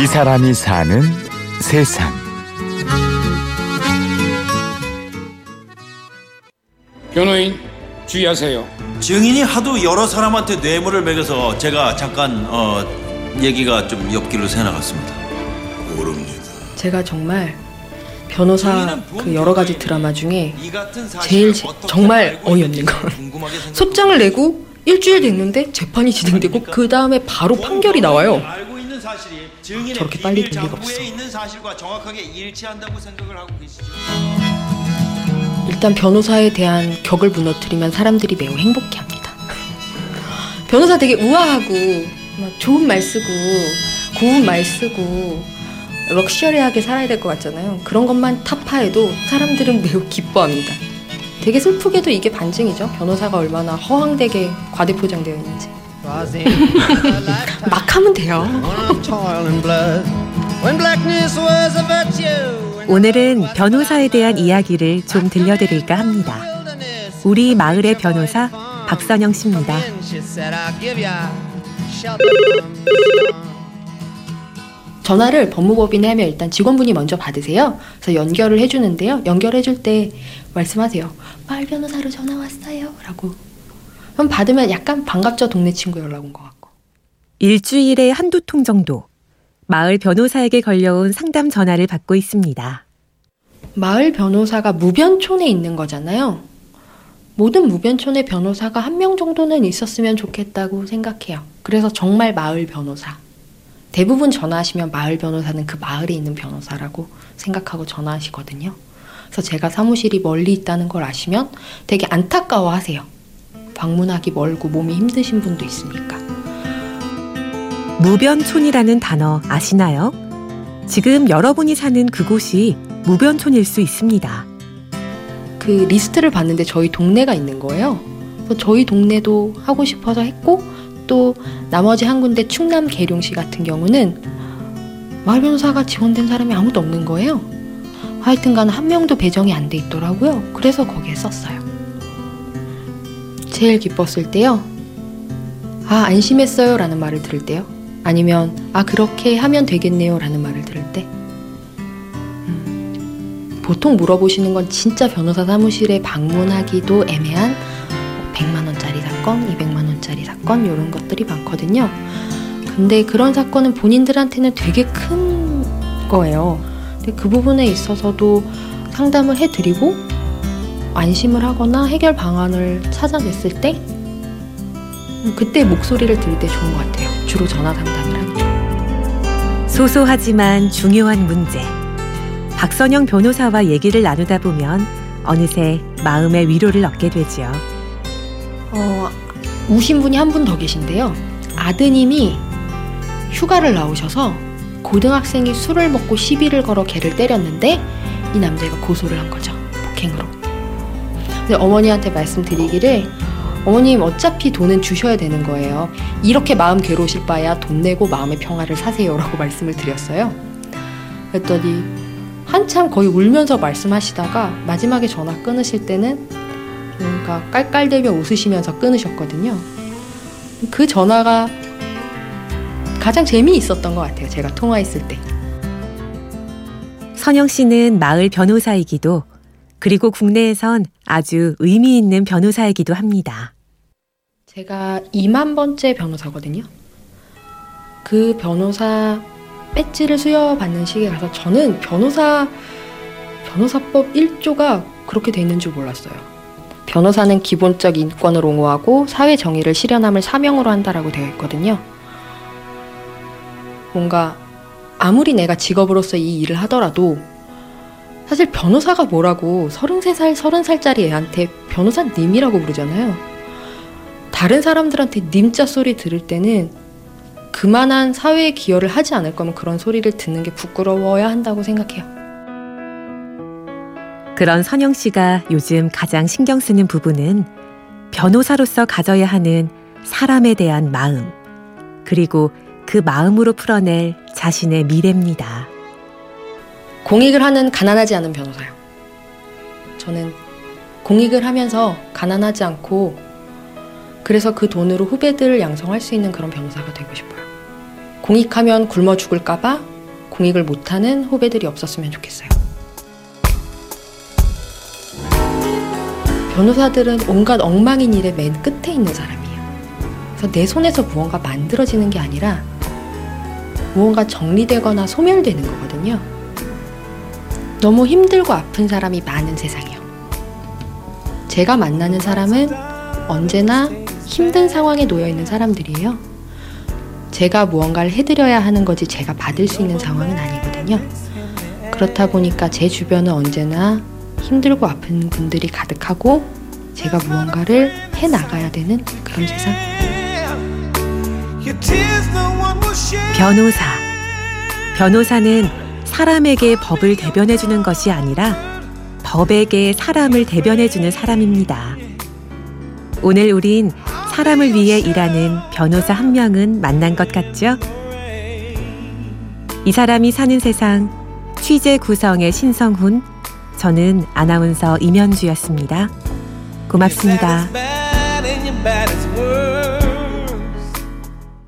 이 사람이 사는 세상. 변호인 주의하세요. 증인이 하도 여러 사람한테 뇌물을 매겨서 제가 잠깐 어, 얘기가 좀 옆길로 새나갔습니다. 모릅니다. 제가 정말 변호사 그 여러 가지 드라마 중에 제일 제- 정말 어이없는 건. 소장을 내고 일주일 됐는데 재판이 진행되고 그 다음에 바로 판결이 나와요. 사실이 증인의 저렇게 빨리 비밀 리가 장부에 없어. 있는 사실과 정확하게 일치한다고 생각을 하고 계시죠. 일단 변호사에 대한 격을 무너뜨리면 사람들이 매우 행복해합니다. 변호사 되게 우아하고 막 좋은 말 쓰고 고운 말 쓰고 럭셔리하게 살아야 될 것 같잖아요. 그런 것만 타파해도 사람들은 매우 기뻐합니다. 되게 슬프게도 이게 반증이죠. 변호사가 얼마나 허황되게 과대포장되어 있는지. 막 하면 돼요. 오늘은 변호사에 대한 이야기를 좀 들려드릴까 합니다. 우리 마을의 변호사 박선영 씨입니다. 전화를 법무법인에 하면 일단 직원분이 먼저 받으세요. 그래서 연결을 해주는데요. 연결해줄 때 말씀하세요. 마을 변호사로 전화 왔어요. 라고. 그럼 받으면 약간 반갑죠. 동네 친구 연락 온 것 같고. 일주일에 한두 통 정도 마을 변호사에게 걸려온 상담 전화를 받고 있습니다. 마을 변호사가 무변촌에 있는 거잖아요. 모든 무변촌의 변호사가 한 명 정도는 있었으면 좋겠다고 생각해요. 그래서 정말 마을 변호사. 대부분 전화하시면 마을 변호사는 그 마을에 있는 변호사라고 생각하고 전화하시거든요. 그래서 제가 사무실이 멀리 있다는 걸 아시면 되게 안타까워 하세요. 방문하기 멀고 몸이 힘드신 분도 있으니까. 무변촌이라는 단어 아시나요? 지금 여러분이 사는 그곳이 무변촌일 수 있습니다. 그 리스트를 봤는데 저희 동네가 있는 거예요. 그래서 저희 동네도 하고 싶어서 했고 또 나머지 한 군데 충남 계룡시 같은 경우는 마을 변호사가 지원된 사람이 아무도 없는 거예요. 하여튼간 한 명도 배정이 안 돼 있더라고요. 그래서 거기에 썼어요. 제일 기뻤을 때요. 아 안심했어요 라는 말을 들을 때요. 아니면 아 그렇게 하면 되겠네요 라는 말을 들을 때 보통 물어보시는 건 진짜 변호사 사무실에 방문하기도 애매한 100만 원짜리 사건, 200만 원짜리 사건 이런 것들이 많거든요. 근데 그런 사건은 본인들한테는 되게 큰 거예요. 근데 그 부분에 있어서도 상담을 해드리고 안심을 하거나 해결 방안을 찾아냈을 때 그때 목소리를 들을 때 좋은 것 같아요. 주로 전화 상담을 하니까. 소소하지만 중요한 문제. 박선영 변호사와 얘기를 나누다 보면 어느새 마음의 위로를 얻게 되지요. 어, 우신 분이 한 분 더 계신데요. 아드님이 휴가를 나오셔서 고등학생이 술을 먹고 시비를 걸어 개를 때렸는데 이 남자가 고소를 한 거죠. 폭행으로. 어머니한테 말씀드리기를 어머님 어차피 돈은 주셔야 되는 거예요. 이렇게 마음 괴로우실 바야 돈 내고 마음의 평화를 사세요라고 말씀을 드렸어요. 그랬더니 한참 거의 울면서 말씀하시다가 마지막에 전화 끊으실 때는 뭔가 깔깔대며 웃으시면서 끊으셨거든요. 그 전화가 가장 재미있었던 것 같아요. 제가 통화했을 때. 선영 씨는 마을 변호사이기도 그리고 국내에선 아주 의미 있는 변호사이기도 합니다. 제가 2만 번째 변호사거든요. 그 변호사 배지를 수여받는 시기에 가서 저는 변호사 변호사법 1조가 그렇게 돼 있는 줄 몰랐어요. 변호사는 기본적 인권을 옹호하고 사회 정의를 실현함을 사명으로 한다라고 되어 있거든요. 뭔가 아무리 내가 직업으로서 이 일을 하더라도 사실 변호사가 뭐라고 33살, 30살짜리 애한테 변호사님이라고 부르잖아요. 다른 사람들한테 님자 소리 들을 때는 그만한 사회에 기여를 하지 않을 거면 그런 소리를 듣는 게 부끄러워야 한다고 생각해요. 그런 선영 씨가 요즘 가장 신경 쓰는 부분은 변호사로서 가져야 하는 사람에 대한 마음, 그리고 그 마음으로 풀어낼 자신의 미래입니다. 공익을 하는 가난하지 않은 변호사요. 저는 공익을 하면서 가난하지 않고 그래서 그 돈으로 후배들을 양성할 수 있는 그런 변호사가 되고 싶어요. 공익하면 굶어 죽을까봐 공익을 못하는 후배들이 없었으면 좋겠어요. 변호사들은 온갖 엉망인 일의 맨 끝에 있는 사람이에요. 그래서 내 손에서 무언가 만들어지는 게 아니라 무언가 정리되거나 소멸되는 거거든요. 너무 힘들고 아픈 사람이 많은 세상이요. 제가 만나는 사람은 언제나 힘든 상황에 놓여 있는 사람들이에요. 제가 무언가를 해드려야 하는 거지 제가 받을 수 있는 상황은 아니거든요. 그렇다 보니까 제 주변은 언제나 힘들고 아픈 분들이 가득하고 제가 무언가를 해 나가야 되는 그런 세상. 변호사. 변호사는 사람에게 법을 대변해주는 것이 아니라 법에게 사람을 대변해주는 사람입니다. 오늘 우린 사람을 위해 일하는 변호사 한 명은 만난 것 같죠? 이 사람이 사는 세상 취재 구성의 신성훈, 저는 아나운서 임현주였습니다. 고맙습니다.